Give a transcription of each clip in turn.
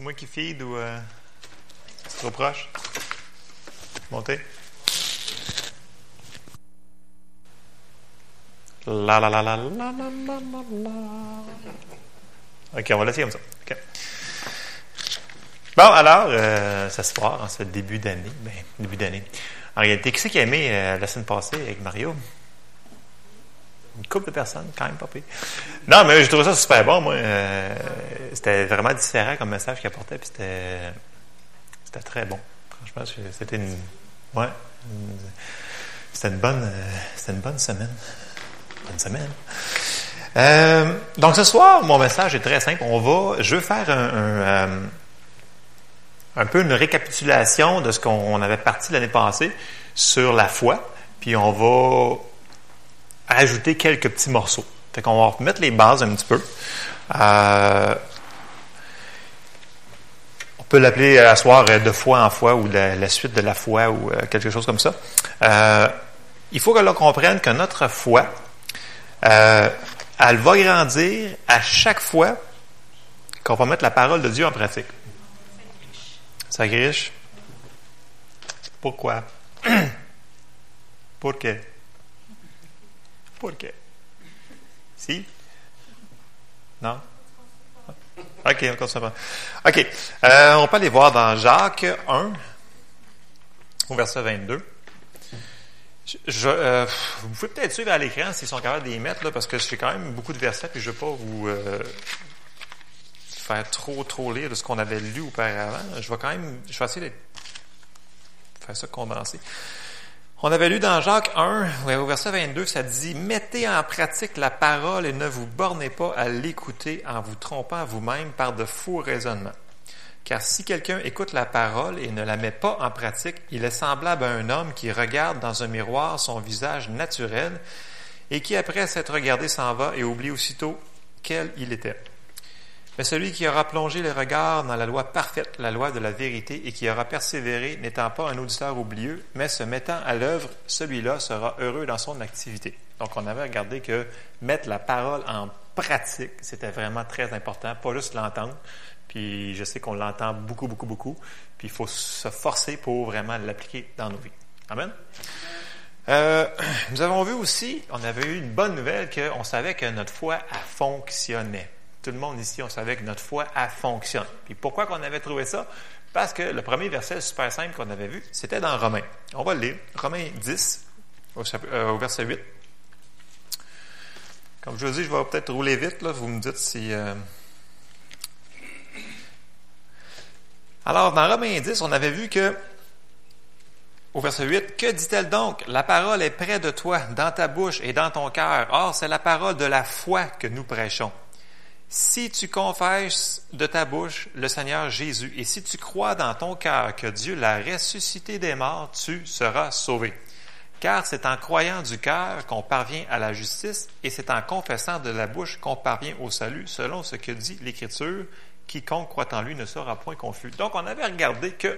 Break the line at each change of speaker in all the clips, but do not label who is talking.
C'est moi qui feed ou euh, c'est trop proche? Montez. La la la la la la la la. OK, on va laisser comme ça. Bon, alors, euh, ça se en ce début d'année. Ben, début d'année. En réalité, qui c'est qui a aimé euh, la semaine passée avec Mario? Une couple de personnes, quand même pas pire. Non, mais je trouvais ça super bon, moi. Euh, c'était vraiment différent comme message qu'il apportait, puis c'était, c'était très bon. Franchement, c'était une, ouais, c'était une bonne, euh, c'était une bonne semaine. Bonne semaine. Euh, donc ce soir, mon message est très simple. On va, je veux faire un, un peu une récapitulation de ce qu'on avait parti l'année passée sur la foi, puis on va ajouter quelques petits morceaux. Fait qu'on va remettre les bases un petit peu. Euh, on peut l'appeler à soir euh, de foi en foi ou la, la suite de la foi ou euh, quelque chose comme ça. Euh, il faut que l'on comprenne que notre foi, euh, elle va grandir à chaque fois qu'on va mettre la parole de Dieu en pratique. Ça griche? Pourquoi? Pourquoi? Pourquoi? Si? Non? OK, on continue. OK. Euh, on peut aller voir dans Jacques 1, au verset 22. Je, je, euh, vous pouvez peut-être suivre à l'écran s'ils sont capables de les mettre, là, parce que j'ai quand même beaucoup de versets, puis je ne veux pas vous euh, faire trop, trop lire de ce qu'on avait lu auparavant. Je vais quand même, je vais essayer de faire ça condensé. On avait lu dans Jacques 1, ouais, au verset 22, ça dit, mettez en pratique la parole et ne vous bornez pas à l'écouter en vous trompant vous-même par de faux raisonnements. Car si quelqu'un écoute la parole et ne la met pas en pratique, il est semblable à un homme qui regarde dans un miroir son visage naturel et qui, après s'être regardé, s'en va et oublie aussitôt quel il était. Mais celui qui aura plongé les regards dans la loi parfaite, la loi de la vérité, et qui aura persévéré, n'étant pas un auditeur oublieux, mais se mettant à l'œuvre, celui-là sera heureux dans son activité. Donc, on avait regardé que mettre la parole en pratique, c'était vraiment très important, pas juste l'entendre. Puis, je sais qu'on l'entend beaucoup, beaucoup, beaucoup. Puis, il faut se forcer pour vraiment l'appliquer dans nos vies. Amen? Euh, nous avons vu aussi, on avait eu une bonne nouvelle qu'on savait que notre foi a fonctionné. Tout le monde ici, on savait que notre foi a fonctionné. Puis pourquoi qu'on avait trouvé ça? Parce que le premier verset super simple qu'on avait vu, c'était dans Romains. On va le lire. Romains 10, au, chapitre- euh, au verset 8. Comme je vous dis, je vais peut-être rouler vite, là. Vous me dites si. euh, Alors, dans Romains 10, on avait vu que au verset 8, que dit-elle donc? La parole est près de toi, dans ta bouche et dans ton cœur. Or, c'est la parole de la foi que nous prêchons. Si tu confesses de ta bouche le Seigneur Jésus et si tu crois dans ton cœur que Dieu l'a ressuscité des morts, tu seras sauvé. Car c'est en croyant du cœur qu'on parvient à la justice et c'est en confessant de la bouche qu'on parvient au salut, selon ce que dit l'Écriture. Quiconque croit en lui ne sera point confus. Donc, on avait regardé que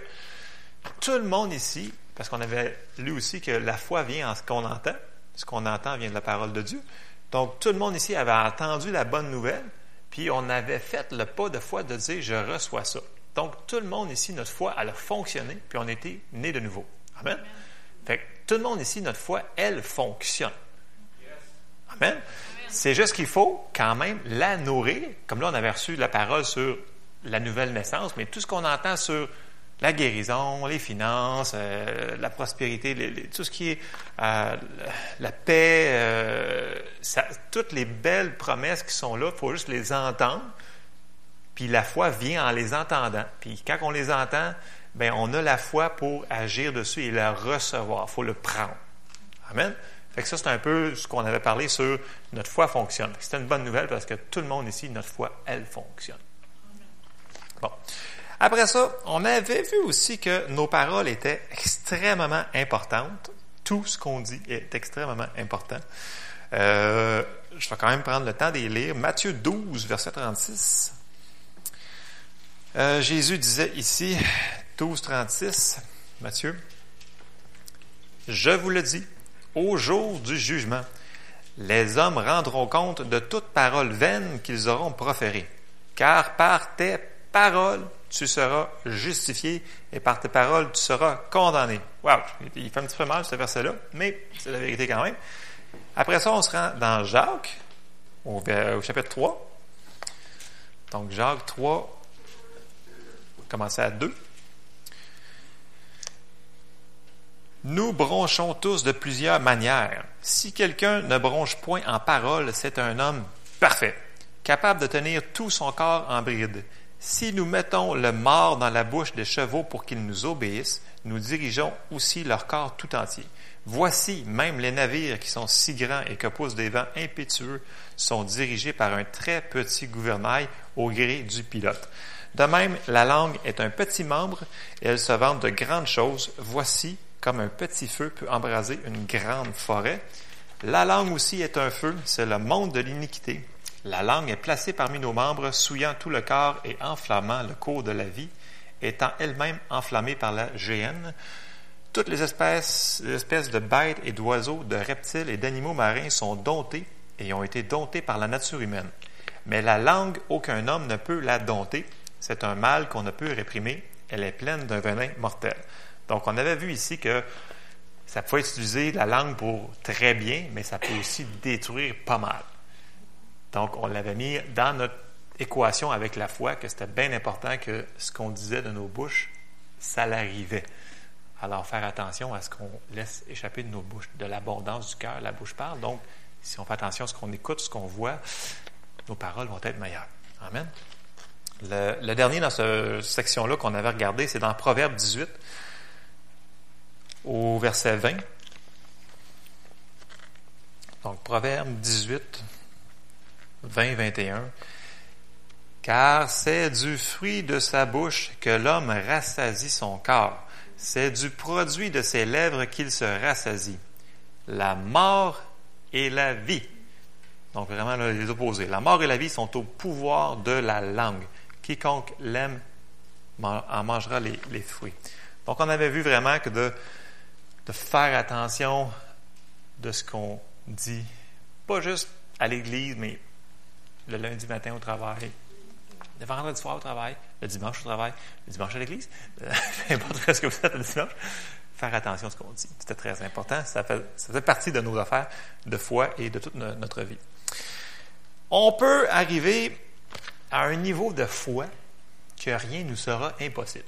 tout le monde ici, parce qu'on avait lu aussi que la foi vient en ce qu'on entend, ce qu'on entend vient de la parole de Dieu. Donc, tout le monde ici avait entendu la bonne nouvelle, puis on avait fait le pas de foi de dire je reçois ça. Donc, tout le monde ici, notre foi, elle a fonctionné, puis on était né de nouveau. Amen? Fait que tout le monde ici, notre foi, elle fonctionne. Amen. C'est juste qu'il faut quand même la nourrir. Comme là, on avait reçu la parole sur la nouvelle naissance, mais tout ce qu'on entend sur la guérison, les finances, euh, la prospérité, tout ce qui est euh, la paix, euh, toutes les belles promesses qui sont là, il faut juste les entendre. Puis la foi vient en les entendant. Puis quand on les entend, ben on a la foi pour agir dessus et la recevoir. Il faut le prendre. Amen? Fait que ça, c'est un peu ce qu'on avait parlé sur notre foi fonctionne. C'est une bonne nouvelle parce que tout le monde ici, notre foi, elle fonctionne. Bon. Après ça, on avait vu aussi que nos paroles étaient extrêmement importantes. Tout ce qu'on dit est extrêmement important. Euh, je vais quand même prendre le temps les lire. Matthieu 12, verset 36. Euh, Jésus disait ici, 12, 36, Matthieu, Je vous le dis, au jour du jugement, les hommes rendront compte de toute parole vaine qu'ils auront proférée, car par tes paroles, tu seras justifié, et par tes paroles, tu seras condamné. Wow! Il fait un petit peu mal, ce verset-là, mais c'est la vérité quand même. Après ça, on se rend dans Jacques, au, chapitre 3. Donc, Jacques 3, commencer à 2. Nous bronchons tous de plusieurs manières. Si quelqu'un ne bronche point en parole, c'est un homme parfait, capable de tenir tout son corps en bride. Si nous mettons le mort dans la bouche des chevaux pour qu'ils nous obéissent, nous dirigeons aussi leur corps tout entier. Voici, même les navires qui sont si grands et que poussent des vents impétueux sont dirigés par un très petit gouvernail au gré du pilote. De même, la langue est un petit membre et elle se vante de grandes choses. Voici comme un petit feu peut embraser une grande forêt. La langue aussi est un feu, c'est le monde de l'iniquité. La langue est placée parmi nos membres, souillant tout le corps et enflammant le cours de la vie, étant elle-même enflammée par la géhenne. Toutes les espèces, de bêtes et d'oiseaux, de reptiles et d'animaux marins sont domptées et ont été domptées par la nature humaine. Mais la langue, aucun homme ne peut la dompter. C'est un mal qu'on ne peut réprimer. Elle est pleine d'un venin mortel. Donc, on avait vu ici que ça peut utiliser la langue pour très bien, mais ça peut aussi détruire pas mal. Donc, on l'avait mis dans notre équation avec la foi que c'était bien important que ce qu'on disait de nos bouches, ça l'arrivait. Alors, faire attention à ce qu'on laisse échapper de nos bouches, de l'abondance du cœur, la bouche parle. Donc, si on fait attention à ce qu'on écoute, ce qu'on voit, nos paroles vont être meilleures. Amen. Le, dernier dans cette section-là qu'on avait regardé, c'est dans Proverbe 18 au verset 20. Donc, Proverbe 18, 20, 21. Car c'est du fruit de sa bouche que l'homme rassasie son corps. C'est du produit de ses lèvres qu'il se rassasie. La mort et la vie. Donc vraiment les opposés. La mort et la vie sont au pouvoir de la langue. Quiconque l'aime en mangera les, les fruits. Donc on avait vu vraiment que de de faire attention de ce qu'on dit. Pas juste à l'église, mais le lundi matin au travail, le vendredi soir au travail, le dimanche au travail, le dimanche à l'église, peu importe ce que vous faites le dimanche, faire attention à ce qu'on dit. C'était très important. Ça fait, partie de nos affaires de foi et de toute notre vie. On peut arriver à un niveau de foi que rien nous sera impossible.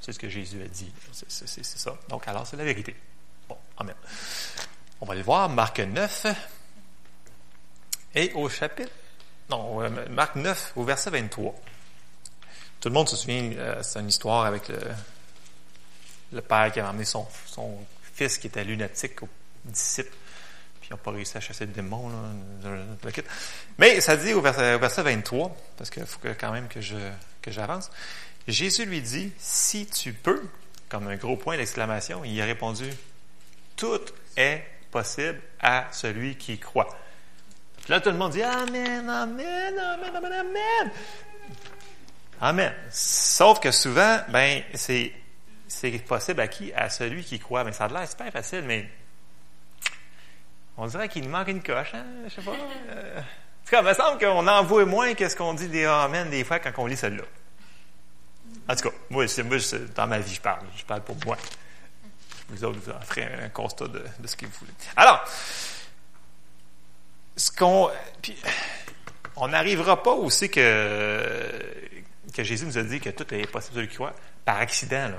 C'est ce que Jésus a dit. C'est ça. Donc, alors, c'est la vérité. Amen. On va aller voir Marc 9 et au chapitre, non, euh, Marc 9 au verset 23. Tout le monde se souvient, euh, c'est une histoire avec le, le père qui a amené son, son fils qui était lunatique aux disciples, puis ils n'ont pas réussi à chasser le démon. Là, Mais ça dit au verset, au verset 23, parce qu'il faut quand même que je que j'avance. Jésus lui dit, si tu peux, comme un gros point d'exclamation, il a répondu, tout est possible à celui qui croit. Là, tout le monde dit Amen, Amen, Amen, Amen, Amen. Amen. Sauf que souvent, ben, c'est, c'est possible à qui? À celui qui croit. Mais ça a l'air super facile, mais on dirait qu'il manque une coche, hein? Je sais pas. Euh, en tout cas, il me semble qu'on en voit moins que ce qu'on dit des Amen des fois quand on lit celle-là. En tout cas, moi, c'est, moi dans ma vie, je parle. Je parle pour moi. Vous autres, vous en ferez un constat de, ce que vous voulez. Alors, ce qu'on. on n'arrivera pas aussi que, Jésus nous a dit que tout est possible de le croire par accident.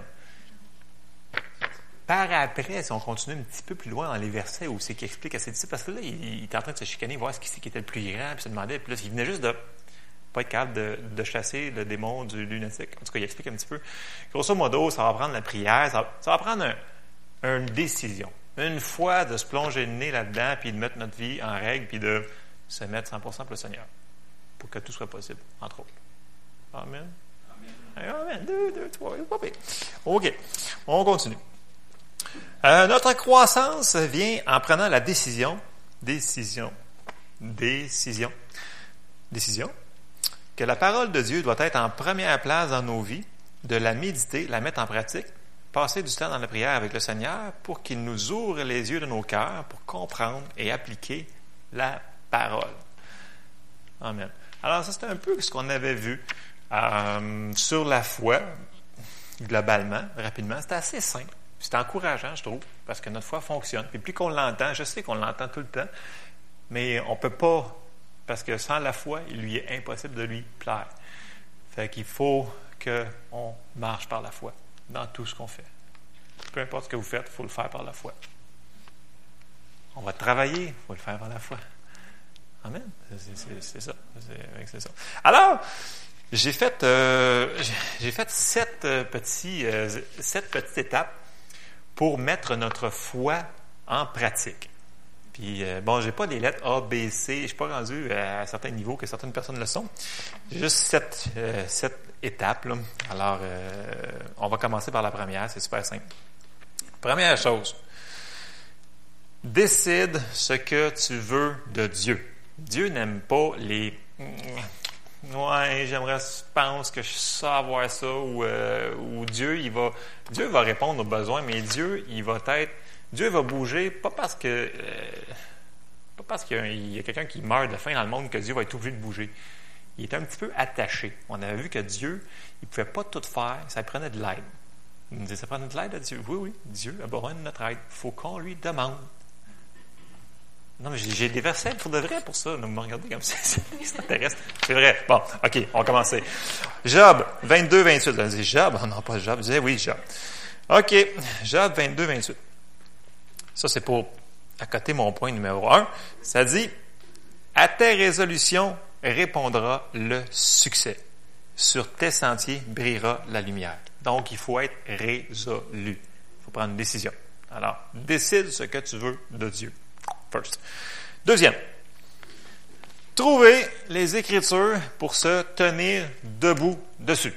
Par après, si on continue un petit peu plus loin dans les versets où c'est qu'il explique à ses disciples, parce que là, il, est en train de se chicaner, voir ce qui, qui était le plus grand, puis se demandait, puis là, il venait juste de pas être capable de, de, chasser le démon du lunatique. En tout cas, il explique un petit peu. Grosso modo, ça va prendre la prière, ça, va prendre un, une décision. Une fois de se plonger le nez là-dedans, puis de mettre notre vie en règle, puis de se mettre 100% pour le Seigneur, pour que tout soit possible, entre autres. Amen. Amen. Amen. Deux, deux, trois. OK. On continue. Euh, notre croissance vient en prenant la décision, décision, décision, décision, que la parole de Dieu doit être en première place dans nos vies, de la méditer, la mettre en pratique, passer du temps dans la prière avec le Seigneur pour qu'il nous ouvre les yeux de nos cœurs pour comprendre et appliquer la parole. Amen. Alors, ça, c'est un peu ce qu'on avait vu Euh, sur la foi, globalement, rapidement, c'est assez simple. C'est encourageant, je trouve, parce que notre foi fonctionne. Puis plus qu'on l'entend, je sais qu'on l'entend tout le temps, mais on ne peut pas, parce que sans la foi, il lui est impossible de lui plaire. Fait qu'il faut qu'on marche par la foi dans tout ce qu'on fait. Peu importe ce que vous faites, il faut le faire par la foi. On va travailler, il faut le faire par la foi. Amen. C'est ça. Ça. Alors, j'ai fait, euh, fait sept, euh, petits, euh, sept petites étapes pour mettre notre foi en pratique. Puis, bon, j'ai pas des lettres A, B, C. Je suis pas rendu à certains niveaux que certaines personnes le sont. Juste sept, sept étapes. Alors, on va commencer par la première. C'est super simple. Première chose. Décide ce que tu veux de Dieu. Dieu n'aime pas les Ouais, j'aimerais, pense que je sais avoir ça, ou, euh, ou Dieu, il va, Dieu va répondre aux besoins, mais Dieu, il va être, Dieu va bouger, pas parce que, euh, pas parce qu'il y a, quelqu'un qui meurt de faim dans le monde que Dieu va être obligé de bouger. Il est un petit peu attaché. On avait vu que Dieu, il pouvait pas tout faire, ça prenait de l'aide. Il me disait, ça prenait de l'aide à Dieu. Oui, oui, Dieu a besoin de notre aide. Il faut qu'on lui demande. Non, mais j'ai des versets pour de vrai pour ça. Vous me regardez comme ça, ça intéresse. C'est vrai. Bon, OK, on va commencer. Job 22, 28. Vous allez Job? Non, pas Job. Je disais oui, Job. OK, Job 22, 28. Ça, c'est pour côté mon point numéro 1. Ça dit, à tes résolutions répondra le succès. Sur tes sentiers brillera la lumière. Donc, il faut être résolu. Il faut prendre une décision. Alors, décide ce que tu veux de Dieu. Deuxième, trouver les Écritures pour se tenir debout dessus.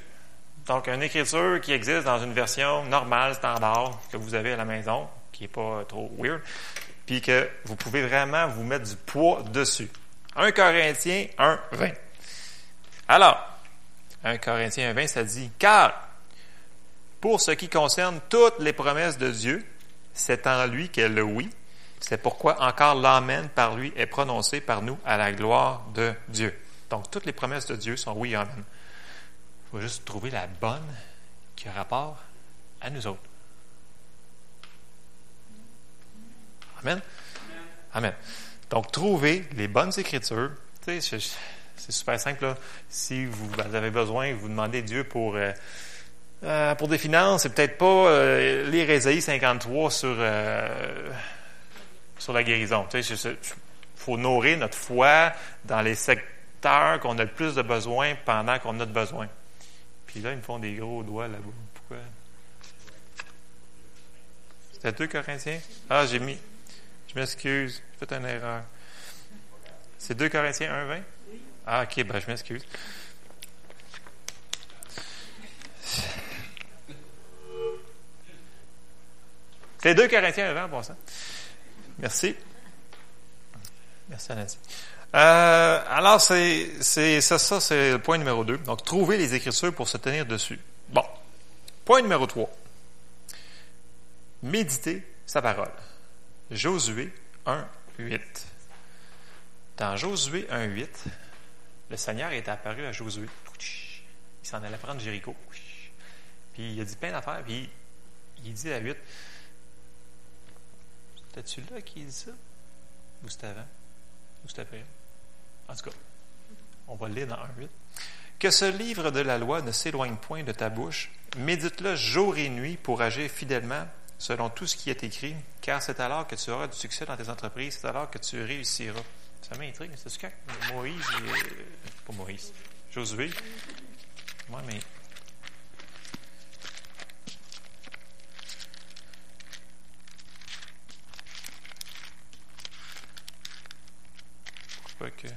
Donc, une écriture qui existe dans une version normale, standard, que vous avez à la maison, qui n'est pas trop weird, puis que vous pouvez vraiment vous mettre du poids dessus. 1 Corinthiens 1, 20. Alors, 1 Corinthiens 1, 20, ça dit, car pour ce qui concerne toutes les promesses de Dieu, c'est en lui qu'est le oui, c'est pourquoi encore l'Amen par lui est prononcé par nous à la gloire de Dieu. Donc, toutes les promesses de Dieu sont oui et Amen. Il faut juste trouver la bonne qui a rapport à nous autres. Amen. Amen. Donc, trouver les bonnes écritures. Tu c'est super simple. Si vous avez besoin, vous demandez Dieu pour, euh, euh, pour des finances, c'est peut-être pas euh, lire Ésaïe 53 sur sur la guérison. Il faut nourrir notre foi dans les secteurs qu'on a le plus de besoin pendant qu'on a de besoin. Puis là, ils me font des gros doigts là-bas. Pourquoi? C'était 2 Corinthiens? Ah, j'ai mis. Je m'excuse. J'ai fait une erreur. C'est 2 Corinthiens 1, 20? Ah, ok, ben je m'excuse. C'est 2 Corinthiens 1, 20 pour ça. Merci. Merci, Nancy. Euh, alors, c'est, c'est ça, ça c'est le point numéro 2. Donc, trouver les Écritures pour se tenir dessus. Bon. Point numéro 3. Méditer sa parole. Josué 1, 8. Dans Josué 1, 8, le Seigneur est apparu à Josué. Il s'en allait prendre Jéricho. Puis il a dit plein d'affaires. Puis il dit à 8, c'était-tu là qui dit ça? Ou c'était avant? Ou c'était après? En tout cas, on va le lire dans 1.8. Que ce livre de la loi ne s'éloigne point de ta bouche, médite-le jour et nuit pour agir fidèlement selon tout ce qui est écrit, car c'est alors que tu auras du succès dans tes entreprises, c'est alors que tu réussiras. Ça m'intrigue, c'est ce que Moïse, pas Moïse, Josué. Moi, mais que.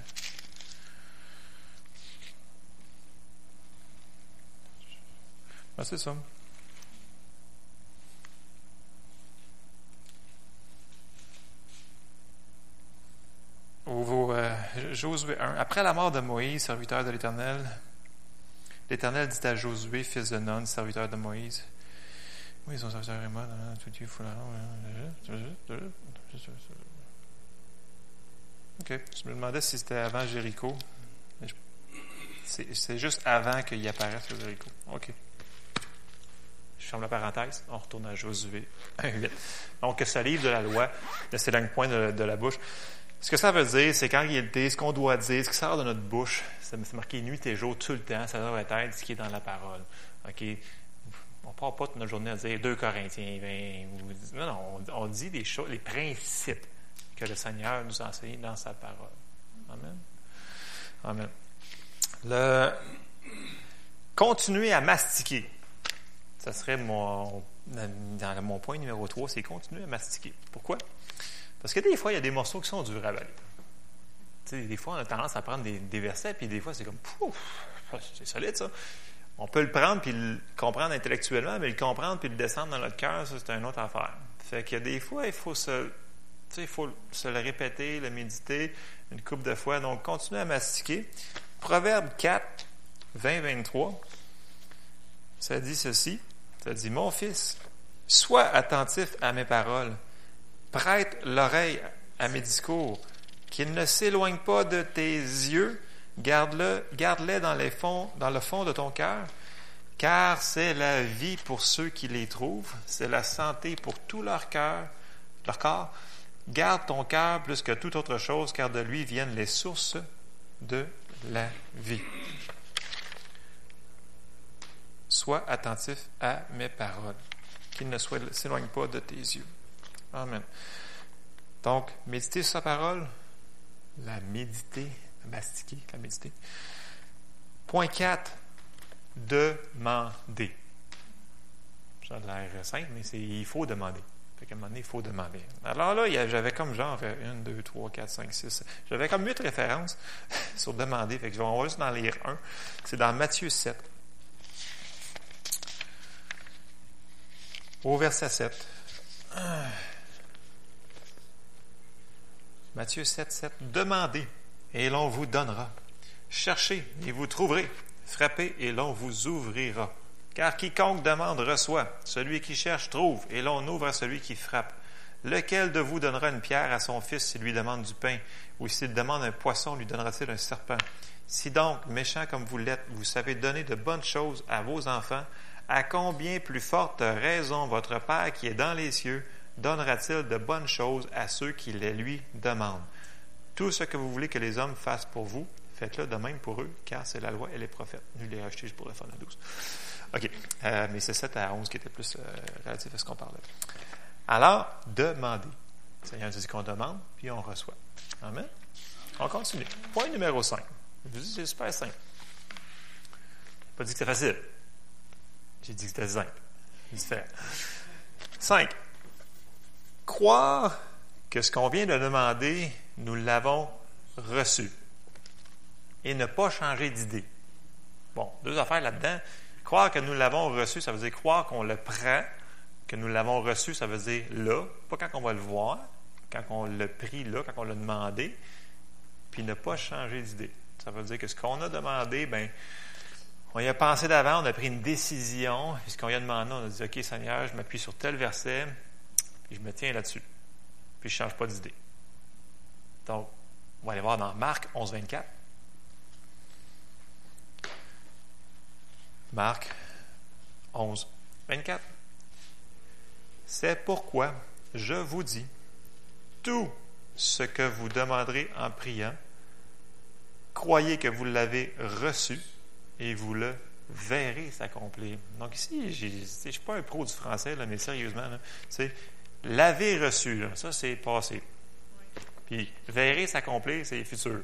Ben, c'est ça. Au, euh, Josué 1. Après la mort de Moïse, serviteur de l'Éternel, l'Éternel dit à Josué, fils de Nun, serviteur de Moïse, oui, son serviteur est mort, tout Dieu, OK. Je me demandais si c'était avant Jéricho. C'est juste avant qu'il apparaisse Jéricho. OK. Je ferme la parenthèse. On retourne à Josué 1.8. Donc, ce livre de la loi ne s'éloigne point de, la bouche. Ce que ça veut dire, c'est qu'en réalité, ce qu'on doit dire, ce qui sort de notre bouche, c'est marqué nuit et jour tout le temps, ça doit être ce qui est dans la parole. OK? On ne part pas toute notre journée à dire 2 Corinthiens 20. non, non, on, dit les choses, les principes que le Seigneur nous enseigne dans sa parole. Amen. Amen. Le continuer à mastiquer. Ça serait mon, dans mon point numéro 3, c'est continuer à mastiquer. Pourquoi? Parce que des fois, il y a des morceaux qui sont durs à avaler. des fois, on a tendance à prendre des, versets, puis des fois, c'est comme, pouf, c'est solide ça. On peut le prendre puis le comprendre intellectuellement, mais le comprendre puis le descendre dans notre cœur, ça, c'est une autre affaire. Fait a des fois, il faut se, il faut se le répéter, le méditer une couple de fois. Donc, continuez à mastiquer. Proverbe 4, 20, 23, ça dit ceci. Ça dit, mon fils, sois attentif à mes paroles, prête l'oreille à mes discours, qu'ils ne s'éloignent pas de tes yeux, garde-le, garde-les dans le fond de ton cœur, car c'est la vie pour ceux qui les trouvent, c'est la santé pour tout leur cœur, leur corps. Garde ton cœur plus que toute autre chose, car de lui viennent les sources de la vie. Sois attentif à mes paroles, qu'ils ne s'éloignent pas de tes yeux. Amen. Donc, méditer sur sa parole, la méditer, la mastiquer, la méditer. Point 4, demander. Ça a l'air simple, mais il faut demander. Fait qu'à un moment donné, il faut demander. Alors là, j'avais comme genre 1, 2, 3, 4, 5, 6. J'avais comme huit références sur demander. Fait que je vais juste en lire un. C'est dans Matthieu 7. Au verset 7. Matthieu 7, 7. Demandez et l'on vous donnera. Cherchez et vous trouverez. Frappez et l'on vous ouvrira. Car quiconque demande reçoit, celui qui cherche trouve, et l'on ouvre à celui qui frappe. Lequel de vous donnera une pierre à son fils s'il lui demande du pain, ou s'il demande un poisson, lui donnera-t-il un serpent? Si donc, méchant comme vous l'êtes, vous savez donner de bonnes choses à vos enfants, à combien plus forte raison votre Père qui est dans les cieux donnera-t-il de bonnes choses à ceux qui les lui demandent? Tout ce que vous voulez que les hommes fassent pour vous, faites-le de même pour eux, car c'est la loi et les prophètes. Je l'ai acheté pour le fun à 12. OK. Euh, mais c'est 7 à 11 qui était plus euh, relatif à ce qu'on parlait. Alors, demandez. Le Seigneur dit qu'on demande, puis on reçoit. Amen. On continue. Point numéro 5. Je vous dis, c'est super simple. Je pas dit que c'était facile. J'ai dit que c'était simple. Différent. 5. Croire que ce qu'on vient de demander, nous l'avons reçu. Et ne pas changer d'idée. Bon, deux affaires là-dedans. Croire que nous l'avons reçu, ça veut dire croire qu'on le prend, que nous l'avons reçu, ça veut dire là, pas quand on va le voir, quand on l'a pris là, quand on l'a demandé, puis ne pas changer d'idée. Ça veut dire que ce qu'on a demandé, ben, on y a pensé d'avant, on a pris une décision, puis ce qu'on y a demandé, on a dit, OK, Seigneur, je m'appuie sur tel verset, je me tiens là-dessus, puis je ne change pas d'idée. Donc, on va aller voir dans Marc 11, 24. Marc 11, 24. C'est pourquoi je vous dis, tout ce que vous demanderez en priant, croyez que vous l'avez reçu et vous le verrez s'accomplir. Donc ici, je ne suis pas un pro du français, là, mais sérieusement, c'est l'avez reçu, ça c'est passé. Puis verrez s'accomplir, c'est futur.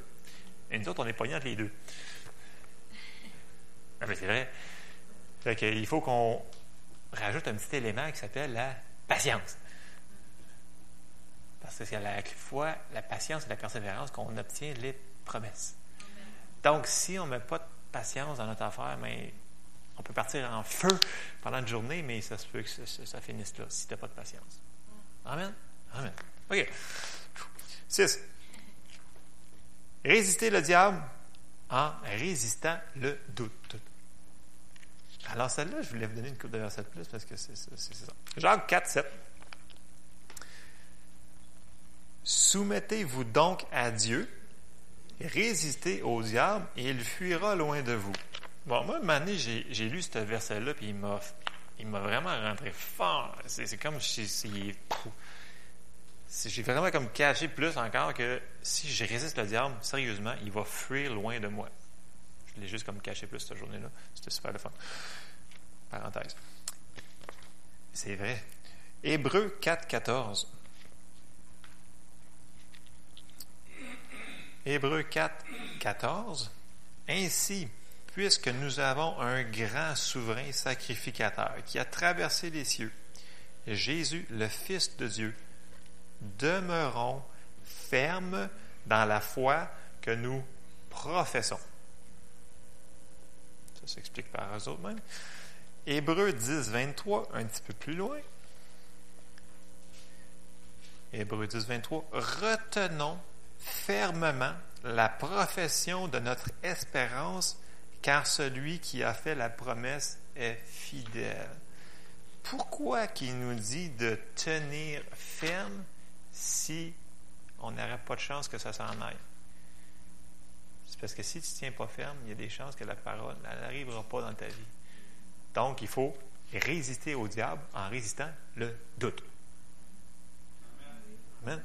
Et nous autres, on est pognés entre les deux. Ah, mais c'est vrai. Fait il faut qu'on rajoute un petit élément qui s'appelle la patience. Parce que c'est à la fois la patience et la persévérance qu'on obtient les promesses. Donc, si on ne met pas de patience dans notre affaire, on peut partir en feu pendant une journée, mais ça se peut que ça, finisse là, si tu n'as pas de patience. Amen? Amen. OK. 6. Résister le diable en résistant le doute. Alors, celle-là, je voulais vous donner une coupe de versets de plus parce que c'est ça. Jacques 4, 7. Soumettez-vous donc à Dieu. résistez au diable et il fuira loin de vous. Bon, moi, un j'ai lu ce verset-là, puis il m'a, il m'a vraiment rentré fort. C'est, comme si j'ai vraiment comme caché plus encore que si je résiste le diable, sérieusement, il va fuir loin de moi. Je l'ai juste comme caché plus cette journée-là. C'était super le fun. Parenthèse. C'est vrai. Hébreu 4, 14. Hébreu 4, 14. Ainsi, puisque nous avons un grand souverain sacrificateur qui a traversé les cieux, Jésus, le Fils de Dieu, demeurons fermes dans la foi que nous professons. Ça s'explique par eux autres mêmes. Hébreu 10, 23, un petit peu plus loin. Hébreu 10, 23. Retenons fermement la profession de notre espérance, car celui qui a fait la promesse est fidèle. Pourquoi qu'il nous dit de tenir ferme si on n'aurait pas de chance que ça s'en aille? C'est parce que si tu ne tiens pas ferme, il y a des chances que la parole n'arrivera pas dans ta vie. Donc, il faut résister au diable en résistant le doute. Amen.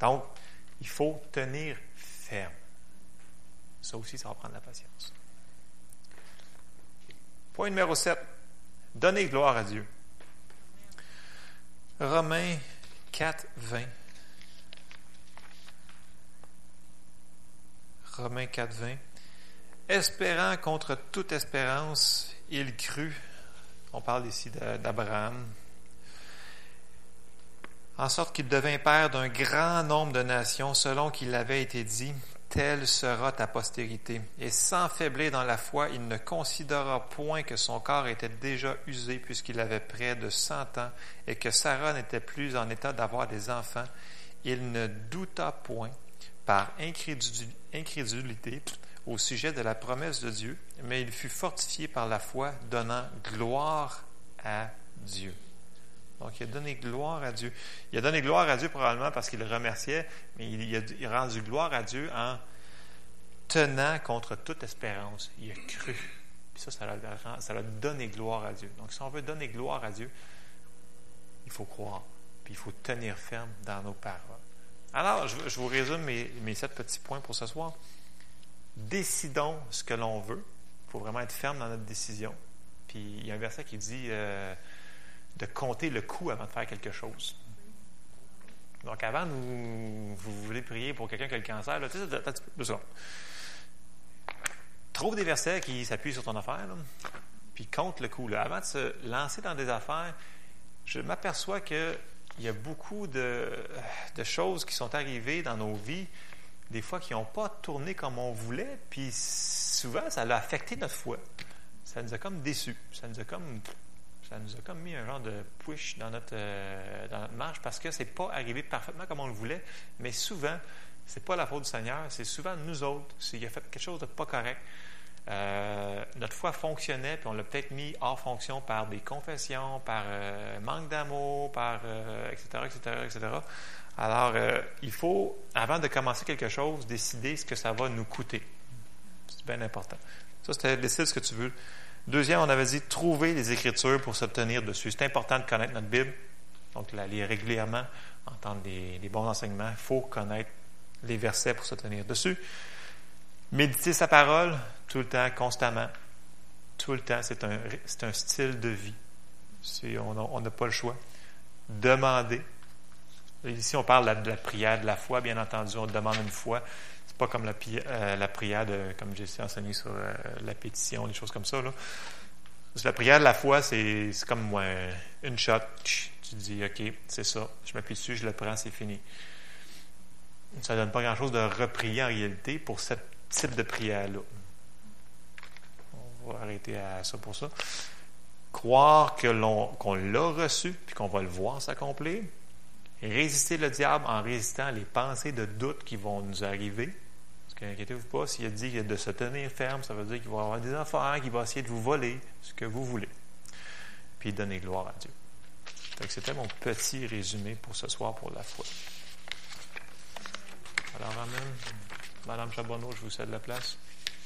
Donc, il faut tenir ferme. Ça aussi, ça va prendre la patience. Point numéro 7. Donner gloire à Dieu. Romains 4, 20. Romains 4, 20. Espérant contre toute espérance, il crut. On parle ici d'Abraham, en sorte qu'il devint père d'un grand nombre de nations, selon qu'il avait été dit, telle sera ta postérité. Et sans faiblir dans la foi, il ne considéra point que son corps était déjà usé puisqu'il avait près de cent ans et que Sarah n'était plus en état d'avoir des enfants. Il ne douta point par incrédulité au sujet de la promesse de Dieu, mais il fut fortifié par la foi, donnant gloire à Dieu. Donc, il a donné gloire à Dieu. Il a donné gloire à Dieu probablement parce qu'il le remerciait, mais il, a, rendu gloire à Dieu en tenant contre toute espérance. Il a cru. Puis ça, ça l'a, donné gloire à Dieu. Donc, si on veut donner gloire à Dieu, il faut croire. Puis il faut tenir ferme dans nos paroles. Alors, je, vous résume mes, mes, sept petits points pour ce soir. Décidons ce que l'on veut. Il faut vraiment être ferme dans notre décision. Puis il y a un verset qui dit euh, de compter le coût avant de faire quelque chose. Donc, avant, vous, vous voulez prier pour quelqu'un qui a le cancer, là, tu sais, Trouve des versets qui s'appuient sur ton affaire, puis compte le coût. Là. Avant de se lancer dans des affaires, je m'aperçois qu'il y a beaucoup de, de, choses qui sont arrivées dans nos vies, des fois qui n'ont pas tourné comme on voulait, puis souvent, ça a affecté notre foi. Ça nous a comme déçus. Ça nous a comme ça nous a comme mis un genre de push dans notre, euh, dans notre marche parce que c'est pas arrivé parfaitement comme on le voulait, mais souvent, c'est pas la faute du Seigneur, c'est souvent nous autres. S'il a fait quelque chose de pas correct, euh, notre foi fonctionnait, puis on l'a peut-être mis hors fonction par des confessions, par euh, manque d'amour, par etc., etc., etc. Alors, il faut, avant de commencer quelque chose, décider ce que ça va nous coûter. C'est bien important. Ça, c'était décider ce que tu veux Deuxième, on avait dit trouver les Écritures pour se tenir dessus. C'est important de connaître notre Bible, donc la lire régulièrement, entendre des, bons enseignements. Il faut connaître les versets pour se tenir dessus. Méditer sa parole tout le temps, constamment. Tout le temps, c'est un, un style de vie. on n'a pas le choix. Demander. Ici, on parle de la, prière de la foi, bien entendu. On demande une foi pas comme la, euh, la prière, de, comme j'ai enseigné sur euh, la pétition, des choses comme ça. La prière de la foi, c'est comme une shot. Tu dis, OK, c'est ça. Je m'appuie dessus, je le prends, c'est fini. Ça ne donne pas grand-chose de reprier en réalité pour ce type de prière-là. On va arrêter à ça pour ça. Croire qu'on l'a reçu puis qu'on va le voir s'accomplir. Résister le diable en résistant les pensées de doute qui vont nous arriver inquiétez-vous pas, s'il a dit de se tenir ferme, ça veut dire qu'il va avoir des affaires, qu'il va essayer de vous voler ce que vous voulez. Puis donner gloire à Dieu. c'était mon petit résumé pour ce soir pour la foi. Alors, Amen. Madame Charbonneau, je vous cède la place.